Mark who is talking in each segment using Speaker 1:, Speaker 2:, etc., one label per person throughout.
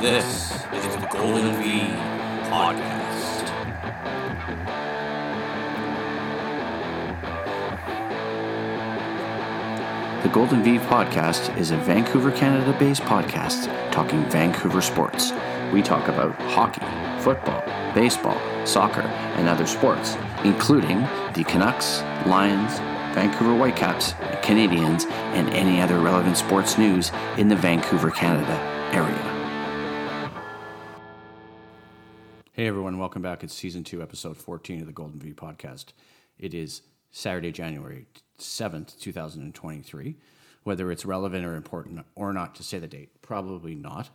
Speaker 1: This is the Golden V Podcast.
Speaker 2: The Golden V Podcast is a Vancouver, Canada based podcast talking Vancouver sports. We talk about hockey, football, baseball, soccer, and other sports, including the Canucks, Lions, Vancouver Whitecaps, Canadians, and any other relevant sports news in the Vancouver, Canada area. Hey everyone, welcome back. It's season two, episode 14 of the Golden V podcast. It is Saturday, January 7th, 2023. Whether it's relevant or important or not to say the date, probably not.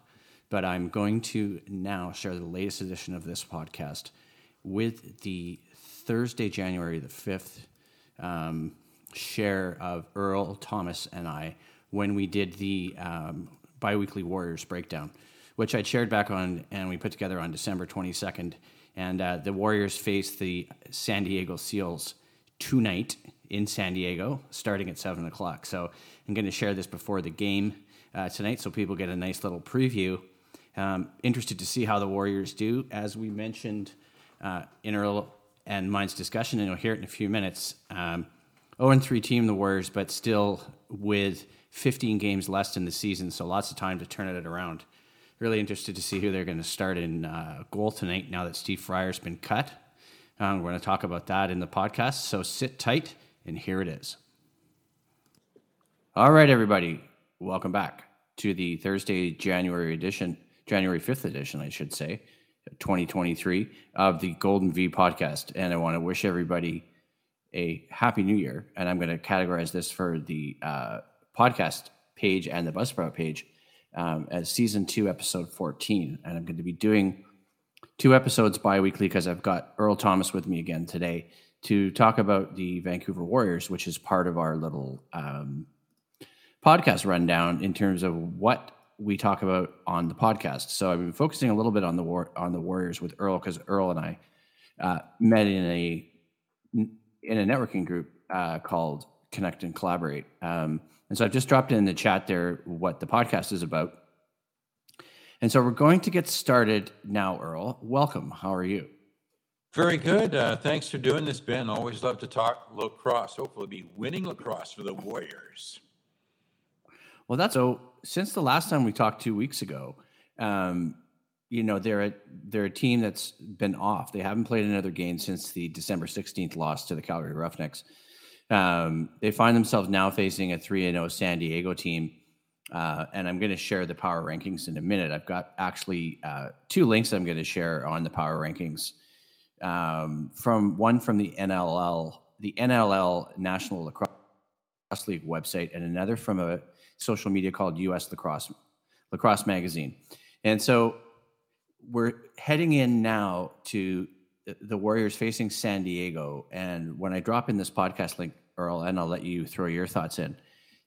Speaker 2: But I'm going to now share the latest edition of this podcast with the Thursday, January the 5th um, share of Earl Thomas and I when we did the um, biweekly Warriors breakdown, which I'd shared back on and we put together on December 22nd. And uh, the Warriors face the San Diego Seals tonight in San Diego, starting at 7 o'clock. So I'm going to share this before the game uh, tonight so people get a nice little preview. Um, interested to see how the Warriors do. As we mentioned uh, in Earl and mine's discussion, and you'll hear it in a few minutes. Um, 0 3 team, the Warriors, but still with 15 games less in the season, so lots of time to turn it around. Really interested to see who they're going to start in uh, goal tonight now that Steve Fryer's been cut. Um, we're going to talk about that in the podcast, so sit tight, and here it is. All right, everybody, welcome back to the Thursday, January edition, January 5th edition, I should say, 2023 of the Golden V podcast. And I want to wish everybody a happy new year. And I'm going to categorize this for the uh, podcast page and the Buzzsprout page um, as season two, episode 14. And I'm going to be doing two episodes bi weekly because I've got Earl Thomas with me again today to talk about the Vancouver Warriors, which is part of our little um, podcast rundown in terms of what we talk about on the podcast. So I've been focusing a little bit on the war on the Warriors with Earl because Earl and I uh, met in a in a networking group uh, called Connect and Collaborate. Um, and so I've just dropped in the chat there what the podcast is about. And so we're going to get started now, Earl. Welcome. How are you?
Speaker 3: Very good. Uh, thanks for doing this, Ben. Always love to talk lacrosse. Hopefully, be winning lacrosse for the Warriors.
Speaker 2: Well, that's so. Since the last time we talked two weeks ago, um, you know they're a, they're a team that's been off. They haven't played another game since the December sixteenth loss to the Calgary Roughnecks. Um, they find themselves now facing a three and zero San Diego team, uh, and I'm going to share the power rankings in a minute. I've got actually uh, two links I'm going to share on the power rankings. Um, from one from the NLL, the NLL National Lacrosse League website, and another from a social media called US Lacrosse Lacrosse Magazine. And so we're heading in now to the Warriors facing San Diego. And when I drop in this podcast link, Earl, and I'll let you throw your thoughts in,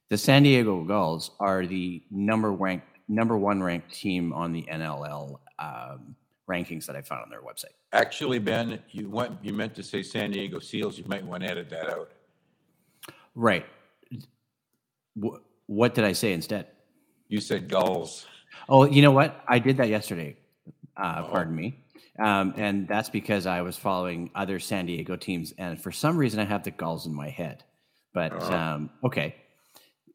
Speaker 2: the San Diego Gulls are the number ranked, number one ranked team on the NLL um, rankings that I found on their website.
Speaker 3: Actually, Ben, you went you meant to say San Diego Seals. You might want to edit that out.
Speaker 2: Right. What did I say instead?
Speaker 3: You said Gulls.
Speaker 2: Oh, you know what? I did that yesterday. Uh, pardon me. Um, and that's because I was following other San Diego teams, and for some reason, I have the Gulls in my head. But um, okay,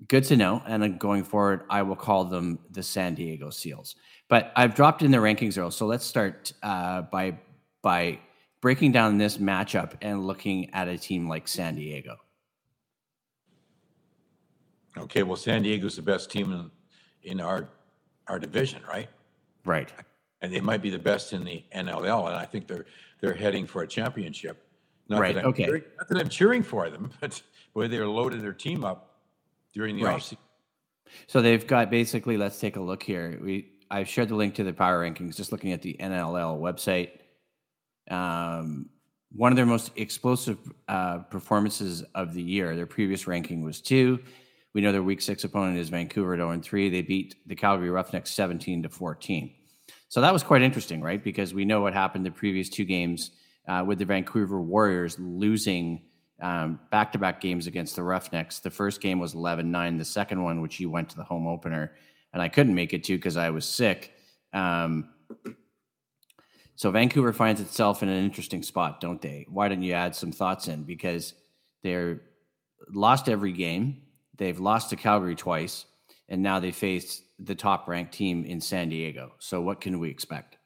Speaker 2: good to know. And then going forward, I will call them the San Diego Seals. But I've dropped in the rankings, Earl. So let's start uh, by by breaking down this matchup and looking at a team like San Diego.
Speaker 3: Okay, well, San Diego's the best team in, in our our division, right?
Speaker 2: Right.
Speaker 3: And they might be the best in the NLL, and I think they're they're heading for a championship. Not
Speaker 2: right.
Speaker 3: That I'm
Speaker 2: okay.
Speaker 3: Cheering, not that I'm cheering for them, but where they're loaded their team up during the
Speaker 2: Right.
Speaker 3: offseason.
Speaker 2: So they've got basically. Let's take a look here. We I've shared the link to the power rankings. Just looking at the NLL website, um, one of their most explosive uh, performances of the year. Their previous ranking was two. We know their Week Six opponent is Vancouver at zero and three. They beat the Calgary Roughnecks seventeen to fourteen. So that was quite interesting, right? Because we know what happened the previous two games uh, with the Vancouver Warriors losing back to back games against the Roughnecks. The first game was 11 9. The second one, which he went to the home opener, and I couldn't make it to because I was sick. Um, so Vancouver finds itself in an interesting spot, don't they? Why don't you add some thoughts in? Because they're lost every game. They've lost to Calgary twice, and now they face the top ranked team in San Diego. So what can we expect?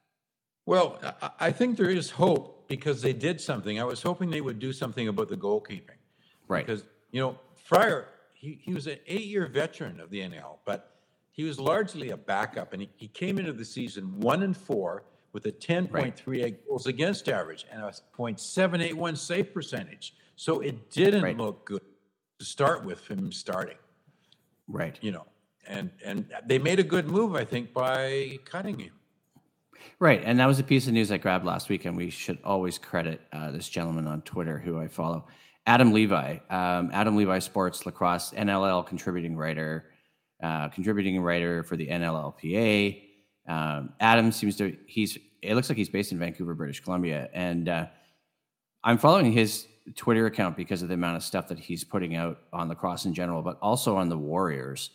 Speaker 3: Well, I think there is hope because they did something. I was hoping they would do something about the goalkeeping.
Speaker 2: Right.
Speaker 3: Because, you know, Fryer, he, he was an eight year veteran of the NL, but he was largely a backup. And he, he came into the season one and four with a 10.38 goals against average and a 0.781 save percentage. So it didn't
Speaker 2: Right.
Speaker 3: look good to start with him starting,
Speaker 2: Right.
Speaker 3: you know. And and they made a good move, I think, by cutting him.
Speaker 2: Right. And that was a piece of news I grabbed last week, and we should always credit uh, this gentleman on Twitter who I follow, Adam Levi. Um, Adam Levi Sports Lacrosse NLL contributing writer, uh, contributing writer for the NLLPA. Um, Adam seems to, he's, it looks like he's based in Vancouver, British Columbia. And uh, I'm following his Twitter account because of the amount of stuff that he's putting out on lacrosse in general, but also on the Warriors.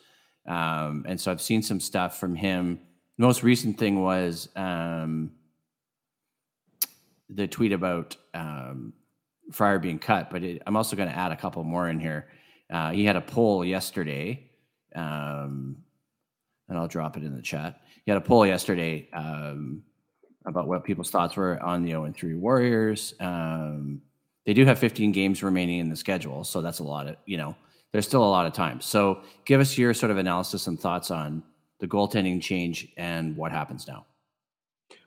Speaker 2: Um, and so I've seen some stuff from him. The most recent thing was um, the tweet about um, Fryer being cut, but it, I'm also going to add a couple more in here. Uh, he had a poll yesterday, um, and I'll drop it in the chat. He had a poll yesterday um, about what people's thoughts were on the 0 3 Warriors. Um, they do have 15 games remaining in the schedule, so that's a lot of, you know, there's still a lot of time. So give us your sort of analysis and thoughts on the goaltending change and what happens now.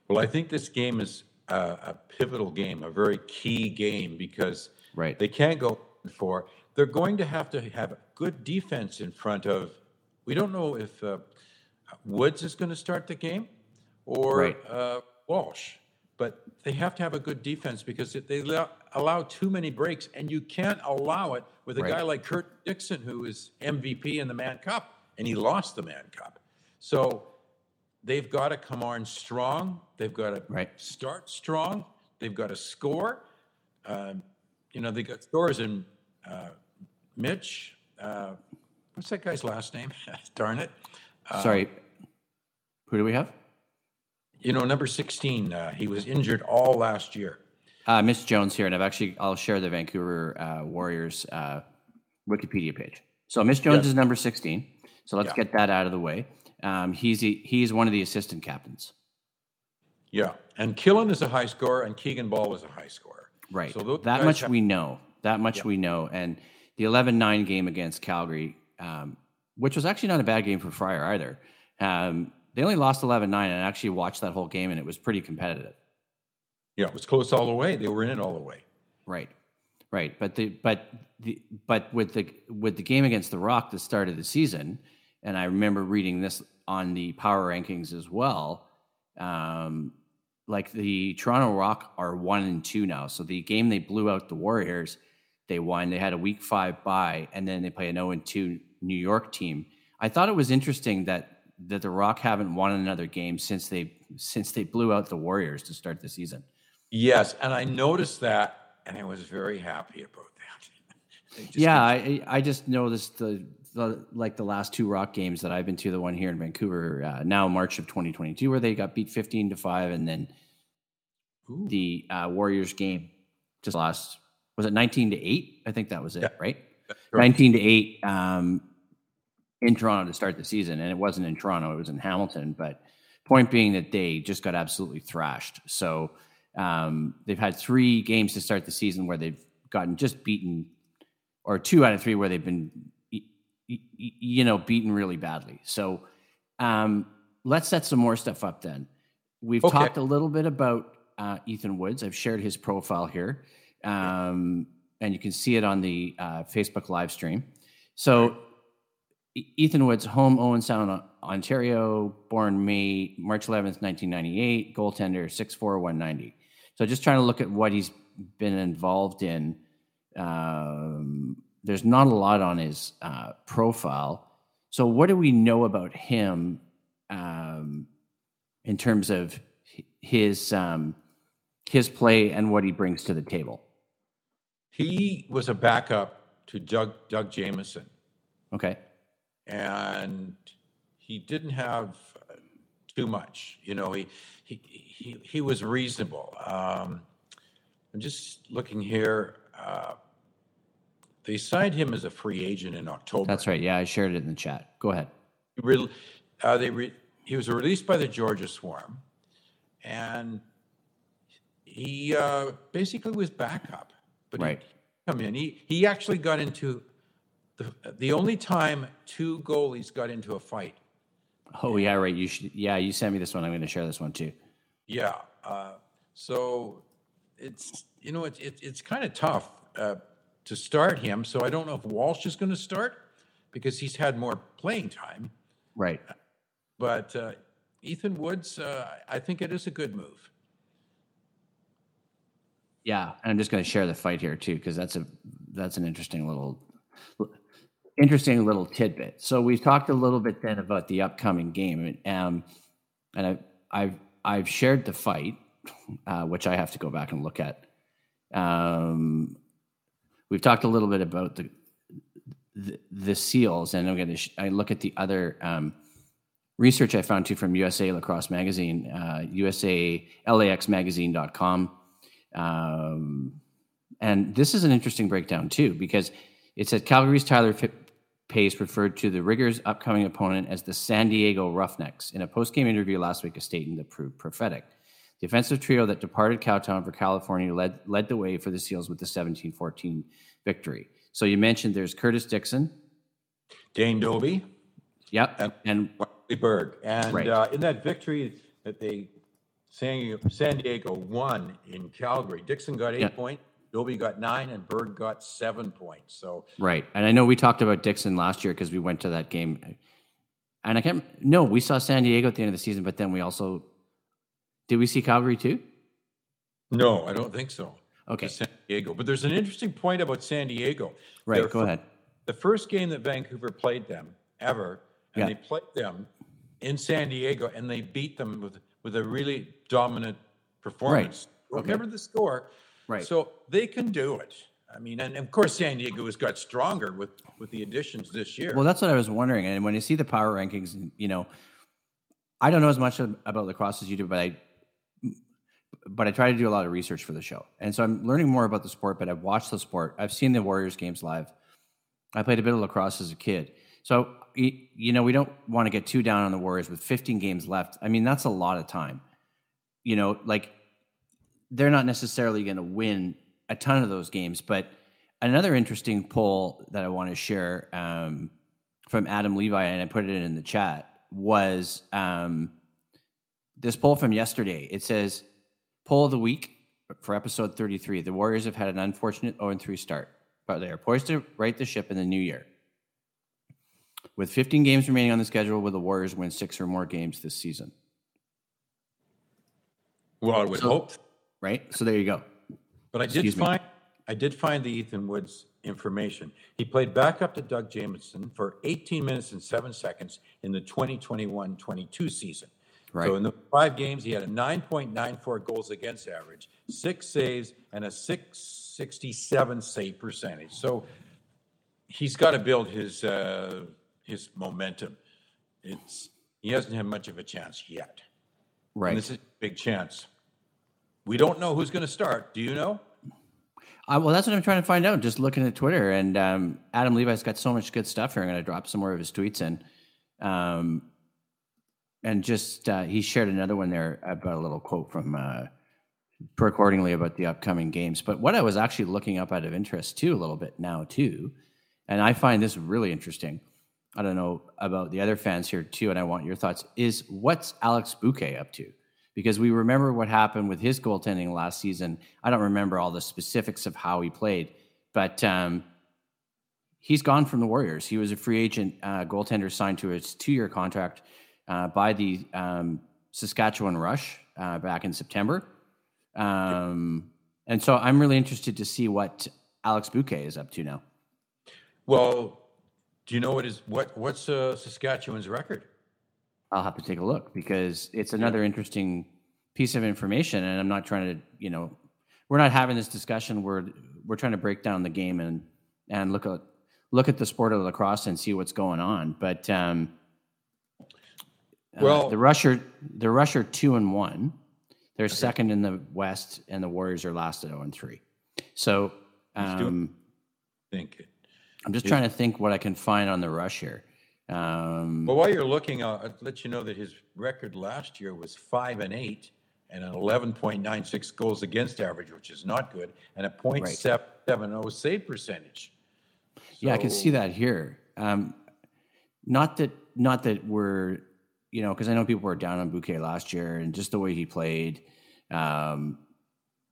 Speaker 3: Well, I think this game is a, a pivotal game, a very key game because
Speaker 2: Right.
Speaker 3: they can't go for. They're going to have to have good defense in front of. We don't know if uh, Woods is going to start the game or
Speaker 2: Right.
Speaker 3: uh, Walsh, but they have to have a good defense because if they allow, allow too many breaks, and you can't allow it with a
Speaker 2: Right.
Speaker 3: guy like Kurt Dixon, who is MVP in the Mann Cup, and he lost the Mann Cup. So they've got to come on strong. They've got to
Speaker 2: Right.
Speaker 3: start strong. They've got to score. Um, you know, they got scores in uh, Mitch. Uh, what's that guy's last name? Darn it.
Speaker 2: Sorry. Who do we have?
Speaker 3: You know, number 16. Uh, he was injured all last year.
Speaker 2: Uh, Mitch Jones here, and I've actually I'll share the Vancouver uh, Warriors uh, Wikipedia page. So Mitch Jones
Speaker 3: Yes.
Speaker 2: is number sixteen. So let's
Speaker 3: Yeah.
Speaker 2: get that out of the way. Um, he's the, he's one of the assistant captains.
Speaker 3: Yeah. And Killen is a high scorer, and Keegan Bal is a high scorer.
Speaker 2: Right.
Speaker 3: So
Speaker 2: that much
Speaker 3: have-
Speaker 2: we know. That much we know. And the 11-9 game against Calgary, um, which was actually not a bad game for Fryer either. Um, they only lost 11-9, and I actually watched that whole game, and it was pretty competitive.
Speaker 3: Yeah, it was close all the way. They were in it all the way.
Speaker 2: Right, right. But the but the but with the with the game against the Rock, the start of the season, and I remember reading this on the power rankings as well. Um, like the Toronto Rock are one and two now. So the game they blew out the Warriors, they won. They had a week five bye, and then they play an 0 and 2 New York team. I thought it was interesting that that the Rock haven't won another game since they since they blew out the Warriors to start the season.
Speaker 3: Yes, and I noticed that, and I was very happy about that.
Speaker 2: Yeah, I I just noticed the, the like the last two Rock games that I've been to, the one here in Vancouver, uh, now March of 2022, where they got beat 15 to five, and then
Speaker 3: Ooh.
Speaker 2: the uh, Warriors game just last was it 19 to eight? I think that was it,
Speaker 3: Yeah.
Speaker 2: right?
Speaker 3: Sure.
Speaker 2: 19 to eight um, in Toronto to start the season, and it wasn't in Toronto; it was in Hamilton. But point being that they just got absolutely thrashed. So um, they've had three games to start the season where they've gotten just beaten, or two out of three where they've been, you know, beaten really badly. So um, let's set some more stuff up then. We've
Speaker 3: Okay.
Speaker 2: talked a little bit about uh, Ethan Woods. I've shared his profile here, um, and you can see it on the uh, Facebook live stream. So, Ethan Woods, home Owen Sound, Ontario, born May March 11th, 1998, goaltender, 6'4", 190. So, just trying to look at what he's been involved in. Um, there's not a lot on his uh, profile. So, what do we know about him um, in terms of his um, his play and what he brings to the table?
Speaker 3: He was a backup to Doug Doug Jamieson,
Speaker 2: Okay.
Speaker 3: And he didn't have too much. You know, he he he, he was reasonable. Um, I'm just looking here. Uh, they signed him as a free agent in October.
Speaker 2: That's right. Yeah, I shared it in the chat. Go ahead.
Speaker 3: He re- uh, they re- he was released by the Georgia Swarm, and he uh, basically was backup. But
Speaker 2: Right.
Speaker 3: he come in. He he actually got into the the only time two goalies got into a fight.
Speaker 2: Oh yeah, right. You should. Yeah, you sent me this one. I'm going to share this one too.
Speaker 3: Yeah. Uh, so it's you know it's it, it's kind of tough uh, to start him. So I don't know if Walsh is going to start because he's had more playing time.
Speaker 2: Right.
Speaker 3: But uh, Ethan Woods, uh, I think it is a good move.
Speaker 2: Yeah, and I'm just going to share the fight here too because that's a that's an interesting little interesting little tidbit. So we talked a little bit then about the upcoming game, um, and I, I've I've shared the fight, uh, which I have to go back and look at. Um, we've talked a little bit about the the, the seals, and I'm going to sh- I look at the other um, research I found too from USA Lacrosse Magazine, uh, USA LAXmagazine.com. Um, and this is an interesting breakdown too, because it said Calgary's Tyler Pace referred to the Riggers' upcoming opponent as the San Diego Roughnecks in a post-game interview last week, a statement that proved prophetic. The offensive trio that departed Cowtown for California led led the way for the Seals with the 17-14 victory. So you mentioned there's Curtis Dixon.
Speaker 3: Dane Dobbie
Speaker 2: Yep.
Speaker 3: And-
Speaker 2: And
Speaker 3: Wesley Berg. And
Speaker 2: Right.
Speaker 3: uh, in that victory that they, San, San Diego won in Calgary, Dixon got eight
Speaker 2: Yeah.
Speaker 3: points, Dobbie got nine, and Berg got seven points. So
Speaker 2: Right. And I know we talked about Dixon last year because we went to that game. And I can't, no, we saw San Diego at the end of the season, but then we also, did we see Calgary too?
Speaker 3: no, I don't think so.
Speaker 2: Okay.
Speaker 3: San Diego. But there's an interesting point about San Diego.
Speaker 2: Right. Go ahead.
Speaker 3: The first game that Vancouver played them ever, and
Speaker 2: Yeah.
Speaker 3: they played them in San Diego, and they beat them with with a really dominant performance.
Speaker 2: Okay.
Speaker 3: Remember the score,
Speaker 2: Right.
Speaker 3: So they can do it. I mean, and of course, San Diego has got stronger with with the additions this year.
Speaker 2: Well, that's what I was wondering. And when you see the power rankings, you know, I don't know as much about lacrosse as you do, but I, but I try to do a lot of research for the show, and so I'm learning more about the sport. But I've watched the sport. I've seen the Warriors games live. I played a bit of lacrosse as a kid, so you know we don't want to get too down on the Warriors with 15 games left. I mean, that's a lot of time. You know, like they're not necessarily going to win a ton of those games, but another interesting poll that I want to share um, from Adam Levi, and I put it in the chat, was um, this poll from yesterday. It says, Poll of the week for episode 33. The Warriors have had an unfortunate 0 3 start, but they are poised to right the ship in the new year. With 15 games remaining on the schedule, will the Warriors win six or more games this season?
Speaker 3: well, I would
Speaker 2: So-
Speaker 3: hope,
Speaker 2: Right? So there you go.
Speaker 3: but I did
Speaker 2: Excuse me.
Speaker 3: find I did find the Ethan Woods information. He played backup to Doug Jamieson for 18 minutes and seven seconds in the 2021-22 season.
Speaker 2: Right.
Speaker 3: So in the five games, he had a 9.94 goals against average, six saves, and a 667 save percentage. So he's got to build his uh, his momentum. It's he hasn't had much of a chance yet.
Speaker 2: Right.
Speaker 3: And this is a big chance. We don't know who's going to start. Do you know?
Speaker 2: Uh, well, that's what I'm trying to find out. Just looking at Twitter, and um, Adam Levi's got so much good stuff here. I'm going to drop some more of his tweets in, um, and just uh, he shared another one there about a little quote from uh, accordingly about the upcoming games. But what I was actually looking up out of interest too, a little bit now too, and I find this really interesting. I don't know about the other fans here too, and I want your thoughts. Is what's Alex Buque up to? Because we remember what happened with his goaltending last season. I don't remember all the specifics of how he played, but um, he's gone from the Warriors. He was a free agent uh, goaltender signed to a two-year contract uh, by the um, Saskatchewan Rush uh, back in September. Um, and so I'm really interested to see what Alex Buque is up to now.
Speaker 3: Well, do you know what is what what's uh, Saskatchewan's record?
Speaker 2: I'll have to take a look because it's another interesting piece of information. And I'm not trying to, you know, we're not having this discussion We're we're trying to break down the game and and look at look at the sport of lacrosse and see what's going on. But um,
Speaker 3: Well-
Speaker 2: uh, the Rusher the Rusher two and one. They're second in the West, and the Warriors are last at zero and three. So um,
Speaker 3: think it.
Speaker 2: I'm just trying to think what I can find on the rush here. Um,
Speaker 3: But while you're looking, I'll I'll let you know that his record last year was five and eight and an 11.96 goals against average, which is not good, and a .770 save percentage.
Speaker 2: Yeah, I can see
Speaker 3: So-
Speaker 2: that here. Um, not that, not that we're, you know, because I know people were down on Buque last year and just the way he played. Um,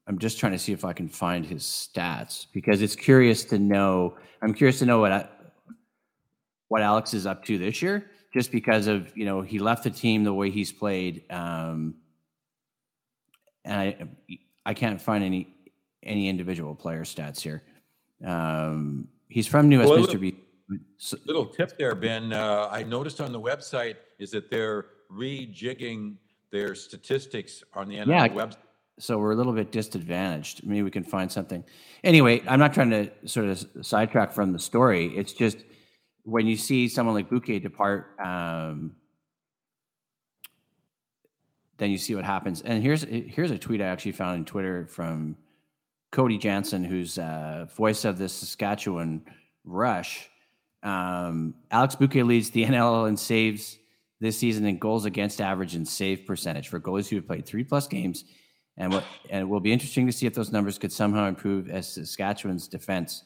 Speaker 2: I'm just trying to see if I can find his stats because it's curious to know. I'm curious to know what I, what Alex is up to this year, just because of you know he left the team the way he's played, um, and I I can't find any any individual player stats here. Um, he's from New
Speaker 3: Well,
Speaker 2: Westminster. so-
Speaker 3: Little tip there, Ben, uh, I noticed on the website is that they're rejigging their statistics on the
Speaker 2: Yeah.
Speaker 3: NL website.
Speaker 2: so we're a little bit disadvantaged. Maybe we can find something. Anyway, I'm not trying to sort of sidetrack from the story. It's just when you see someone like Buque depart, um, then you see what happens. And here's here's a tweet I actually found in Twitter from Cody Jansen, who's uh, voice of the Saskatchewan Rush. Um, Alex Buque leads the NL in saves this season in goals against average and save percentage for goalies who have played three plus games. And what and it will be interesting to see if those numbers could somehow improve as Saskatchewan's defense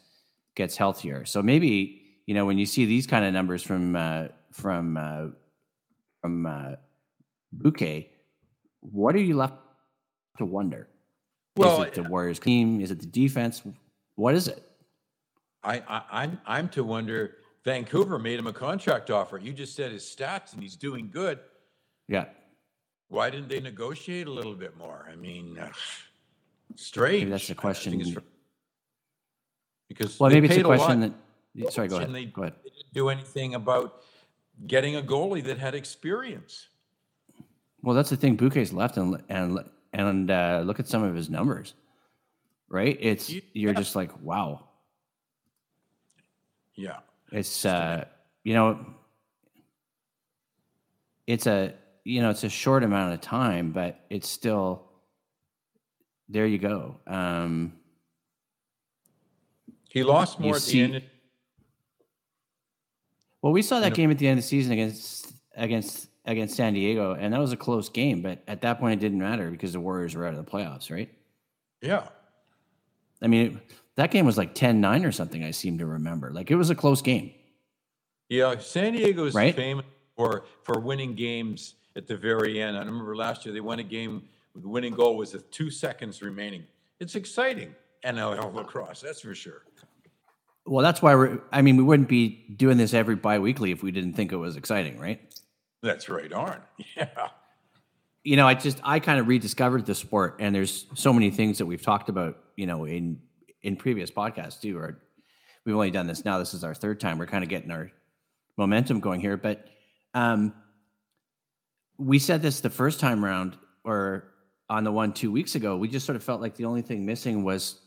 Speaker 2: gets healthier. So maybe you know when you see these kind of numbers from uh, from uh, from uh, Buque, what are you left to wonder?
Speaker 3: Well,
Speaker 2: is it the Warriors team? Is it the defense? What is it?
Speaker 3: I, I, I'm, I'm to wonder, Vancouver made him a contract offer. You just said his stats and he's doing good.
Speaker 2: Yeah,
Speaker 3: Why didn't they negotiate a little bit more? I mean, uh, strange.
Speaker 2: maybe that's the question.
Speaker 3: Because.
Speaker 2: Well, maybe it's a question that. Sorry, go
Speaker 3: and
Speaker 2: ahead.
Speaker 3: They
Speaker 2: Go ahead.
Speaker 3: they didn't do anything about getting a goalie that had experience.
Speaker 2: Well, that's the thing. Buque's left, and and and uh, look at some of his numbers. Right? It's you're just like, wow.
Speaker 3: Yeah.
Speaker 2: It's uh, you know, it's a you know it's a short amount of time, but it's still there. You go. Um,
Speaker 3: He lost more at
Speaker 2: see-
Speaker 3: the end.
Speaker 2: Well, we saw that game at the end of the season against against against San Diego, and that was a close game. But at that point, it didn't matter because the Warriors were out of the playoffs, right?
Speaker 3: Yeah.
Speaker 2: I mean, it, that game was like 10-9 or something. I seem to remember. Like it was a close game.
Speaker 3: Yeah. San Diego's
Speaker 2: Right?
Speaker 3: famous for, for winning games at the very end. I remember last year they won a game, the winning goal was with two seconds remaining. It's exciting. NLL lacrosse, that's for sure.
Speaker 2: Well, that's why we're. I mean, we wouldn't be doing this every biweekly if we didn't think it was exciting, right?
Speaker 3: That's right on. Yeah.
Speaker 2: You know, I just I kind of rediscovered the sport, and there's so many things that we've talked about. You know, in in previous podcasts too. Or we've only done this now. This is our third time. We're kind of getting our momentum going here, but um, we said this the first time around or on the one two weeks ago. We just sort of felt like the only thing missing was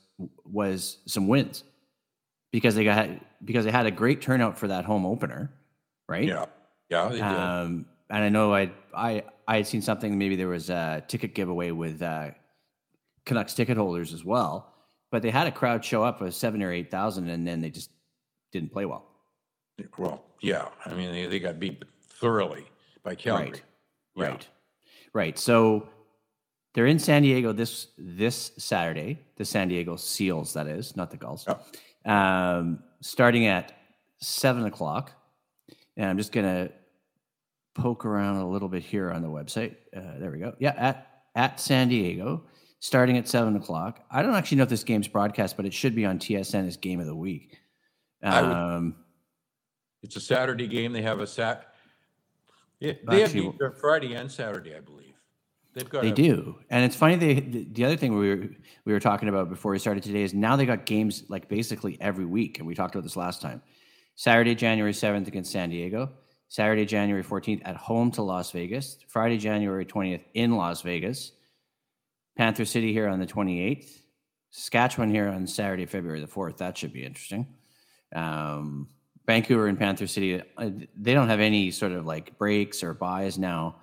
Speaker 2: was some wins because they got because they had a great turnout for that home opener, right?
Speaker 3: Yeah. Yeah.
Speaker 2: Um, and I know I I I had seen something. Maybe there was a ticket giveaway with uh, Canucks ticket holders as well. But they had a crowd show up of seven or eight thousand, and then they just didn't play well.
Speaker 3: well, yeah. I mean, they, they got beat thoroughly by Calgary.
Speaker 2: Right.
Speaker 3: Yeah.
Speaker 2: Right. Right. So they're in San Diego this this Saturday. The San Diego Seals, that is, not the Gulls. Um, starting at seven o'clock. And I'm just gonna poke around a little bit here on the website. Uh, there we go. Yeah, at at San Diego, starting at seven o'clock. I don't actually know if this game's broadcast, but it should be on TSN as game of the week. Um,
Speaker 3: It's a Saturday game. They have a sat. Yeah, they have
Speaker 2: Actually-
Speaker 3: on Friday and Saturday, I believe. They've got
Speaker 2: They
Speaker 3: a-
Speaker 2: do, and it's funny. They the, the other thing we were we were talking about before we started today is now they got games like basically every week, and we talked about this last time. Saturday, January seventh against San Diego. Saturday, January fourteenth at home to Las Vegas. Friday, January twentieth in Las Vegas. Panther City here on the twenty eighth. Saskatchewan here on Saturday, February the 4th. That should be interesting. Um, Vancouver and Panther City, uh, they don't have any sort of like breaks or byes now.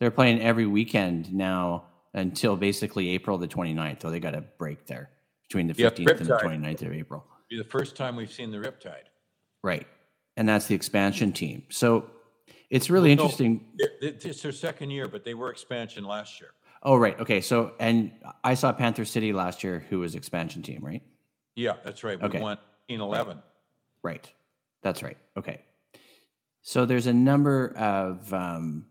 Speaker 2: They're playing every weekend now until basically April the 29th. So they got a break there between the
Speaker 3: Yeah,
Speaker 2: 15th and the
Speaker 3: Riptide.
Speaker 2: 29th of April.
Speaker 3: Be the first time we've seen the Riptide.
Speaker 2: Right. And that's the expansion team. So it's really
Speaker 3: No,
Speaker 2: interesting.
Speaker 3: it- It's their second year, but they were expansion last year.
Speaker 2: Oh, right. Okay. So, and I saw Panther City last year, who was expansion team, right?
Speaker 3: Yeah, that's right. We
Speaker 2: Okay.
Speaker 3: won 11.
Speaker 2: Right. That's right. Okay. So there's a number of um,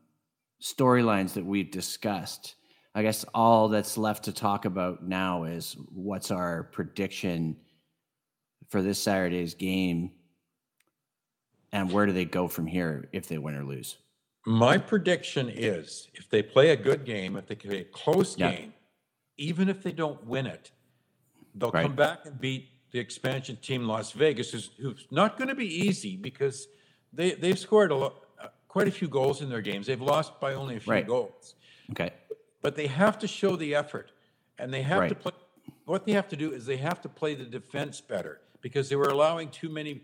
Speaker 2: storylines that we've discussed. I guess all that's left to talk about now is what's our prediction for this Saturday's game and where do they go from here if they win or lose?
Speaker 3: My prediction is if they play a good game, if they play a close
Speaker 2: Yeah.
Speaker 3: game, even if they don't win it, they'll
Speaker 2: Right.
Speaker 3: come back and beat the expansion team Las Vegas, who's, who's not going to be easy because they, they've scored a lo- uh, quite a few goals in their games. They've lost by only a few
Speaker 2: Right.
Speaker 3: goals.
Speaker 2: Okay.
Speaker 3: but they have to show the effort and they have to play what they have to do is they have to play the defense better because they were allowing too many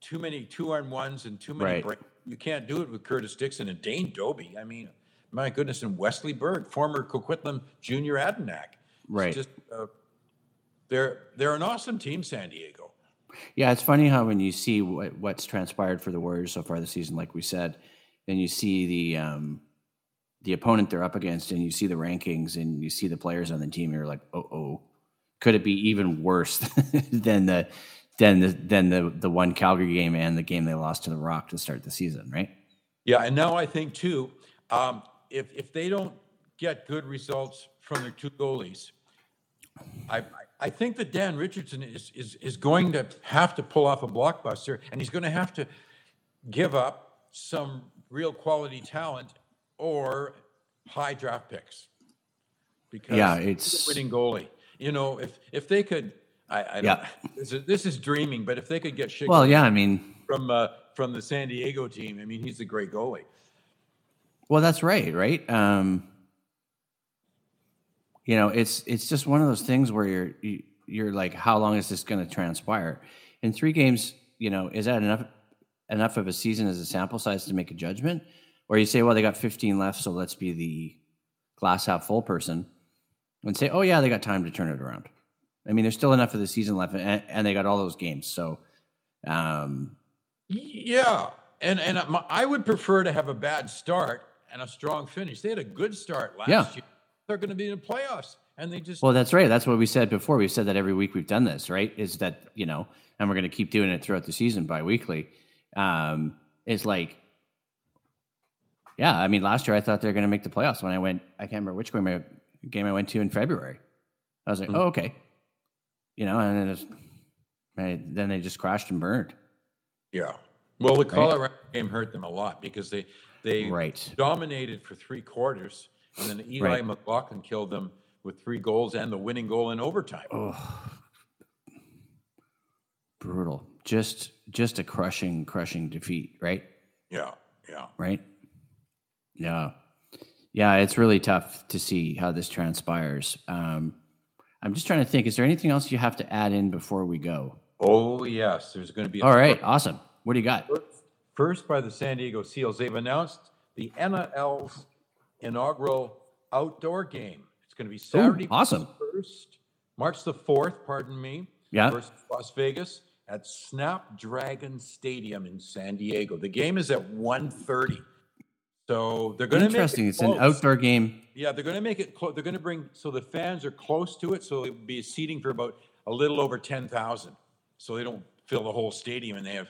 Speaker 3: too many two on ones and too many
Speaker 2: Right.
Speaker 3: break. you can't do it with Curtis Dixon and Dane Dobbie I mean my goodness and Wesley Berg former Coquitlam junior Adanac It's
Speaker 2: Right.
Speaker 3: just uh, they're they're an awesome team San Diego
Speaker 2: Yeah, it's funny how when you see what, what's transpired for the Warriors so far this season, like we said, then you see the um, the opponent they're up against, and you see the rankings, and you see the players on the team. You're like, oh, oh, could it be even worse than the than the than the the one Calgary game and the game they lost to the Rock to start the season, right?
Speaker 3: Yeah, and now I think too, um, if if they don't get good results from their two goalies, I I- I think that Dan Richardson is is is going to have to pull off a blockbuster, and he's going to have to give up some real quality talent or high draft picks. Because
Speaker 2: Yeah,
Speaker 3: he's a
Speaker 2: it's-
Speaker 3: winning goalie. You know, if if they could, I, I don't,
Speaker 2: Yeah.
Speaker 3: this, is, this is dreaming, but if they could get Shig
Speaker 2: Well, yeah, I mean,
Speaker 3: from uh, from the San Diego team, I mean, he's a great goalie.
Speaker 2: Well, that's right, right? Um, you know, it's it's just one of those things where you're you, you're like, how long is this going to transpire? In three games, you know, is that enough enough of a season as a sample size to make a judgment? Or you say, well, they got 15 left, so let's be the glass half full person and say, oh yeah, they got time to turn it around. I mean, there's still enough of the season left, and, and they got all those games. So, um,
Speaker 3: Yeah, and and I- I would prefer to have a bad start and a strong finish. They had a good start last
Speaker 2: Yeah.
Speaker 3: year. They're going to be in the playoffs, and they just
Speaker 2: Well, that's right. That's what we said before. We've said that every week we've done this, right? Is that, you know, and we're going to keep doing it throughout the season bi weekly. Um, it's like, yeah, I mean, last year I thought they were going to make the playoffs when I went, I can't remember which game I, game I went to in February. I was like, oh, okay. You know, and then, it's, and then they just crashed and burned.
Speaker 3: yeah. Well, the Colorado game hurt them a lot because they they
Speaker 2: Right.
Speaker 3: dominated for three quarters, and then Eli
Speaker 2: Right.
Speaker 3: McLaughlin killed them with three goals and the winning goal in overtime. Oh.
Speaker 2: Brutal. Just, just a crushing, crushing defeat, right?
Speaker 3: Yeah, yeah.
Speaker 2: right? Yeah. Yeah, it's really tough to see how this transpires. Um, I'm just trying to think, is there anything else you have to add in before we go?
Speaker 3: Oh yes, there's going to be.
Speaker 2: All right, awesome. What do you got?
Speaker 3: First by the San Diego Seals, they've announced the NL's inaugural outdoor game. It's going to be Saturday,
Speaker 2: awesome.
Speaker 3: First, March the fourth. Pardon me.
Speaker 2: Yeah.
Speaker 3: Versus Las Vegas at Snapdragon Stadium in San Diego. The game is at 1.30. So they're going to make
Speaker 2: Interesting.
Speaker 3: it
Speaker 2: It's an outdoor game.
Speaker 3: Yeah, they're going to make it. Clo- they're going to bring so the fans are close to it, so it'll be seating for about a little over ten thousand. So they don't fill the whole stadium, and they have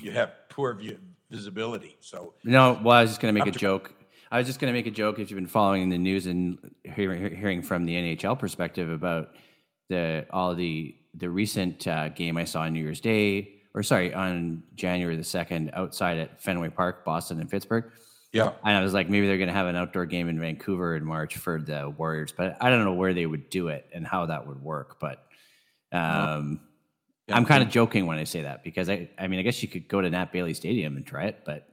Speaker 3: you have poor view, visibility. So
Speaker 2: No, well, I was just going to make a joke. I was just going to make a joke if you've been following the news and hearing, hearing from the NHL perspective about the all the the recent uh, game I saw on New Year's Day, or sorry, on January the second, outside at Fenway Park, Boston and Pittsburgh.
Speaker 3: yeah,
Speaker 2: And I was like, maybe they're going to have an outdoor game in Vancouver in March for the Warriors, but I don't know where they would do it and how that would work. But um,
Speaker 3: Yeah,
Speaker 2: I'm kind of joking when I say that because I, I mean, I guess you could go to Nat Bailey Stadium and try it, but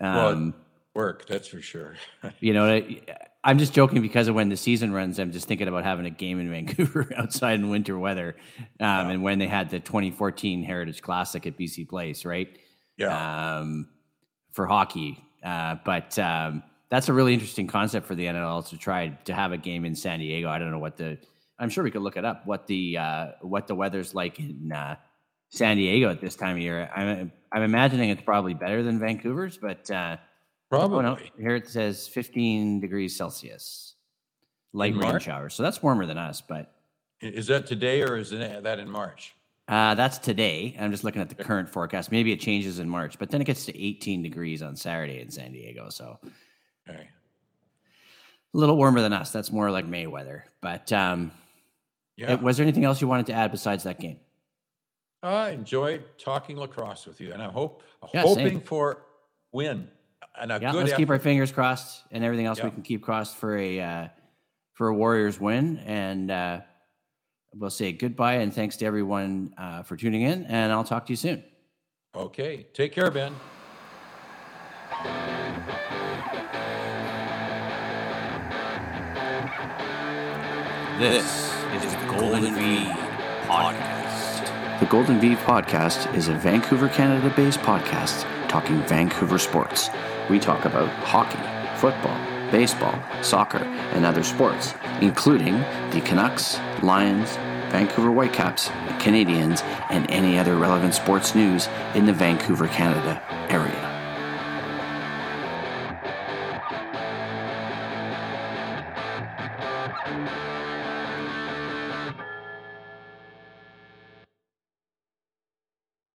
Speaker 3: Well,
Speaker 2: um,
Speaker 3: work that's for sure.
Speaker 2: you know, I, I'm just joking because of when the season runs. I'm just thinking about having a game in Vancouver outside in winter weather, um, and when they had the 2014 Heritage Classic at BC Place, right?
Speaker 3: Yeah.
Speaker 2: Um, for hockey, uh, but um, that's a really interesting concept for the NHL to try to have a game in San Diego. I don't know what the. I'm sure we could look it up. What the uh, what the weather's like in uh, San Diego at this time of year. I'm I'm imagining it's probably better than Vancouver's, but uh,
Speaker 3: Probably.
Speaker 2: oh no, here it says 15 degrees Celsius, light
Speaker 3: In
Speaker 2: rain
Speaker 3: March?
Speaker 2: showers. So that's warmer than us, but
Speaker 3: Is that today or is that in March?
Speaker 2: uh, that's today. I'm just looking at the current forecast. Maybe it changes in March, but then it gets to 18 degrees on Saturday in San Diego. So
Speaker 3: Okay.
Speaker 2: a little warmer than us. That's more like May weather. But um,
Speaker 3: Yeah.
Speaker 2: uh, was there anything else you wanted to add besides that game?
Speaker 3: I enjoyed talking lacrosse with you, and I hope
Speaker 2: Yeah,
Speaker 3: hoping
Speaker 2: same.
Speaker 3: for win and a
Speaker 2: Yeah,
Speaker 3: good
Speaker 2: let's keep our fingers crossed, and everything else we can keep crossed for a uh, for a Warriors win. And uh, we'll say goodbye and thanks to everyone uh, for tuning in. And I'll talk to you soon.
Speaker 3: Okay, take care, Ben.
Speaker 1: This is the Golden V Podcast.
Speaker 2: The Golden V podcast is a Vancouver, Canada based podcast talking Vancouver sports. We talk about hockey, football, baseball, soccer, and other sports, including the Canucks, Lions, Vancouver Whitecaps, Canadians, and any other relevant sports news in the Vancouver, Canada area.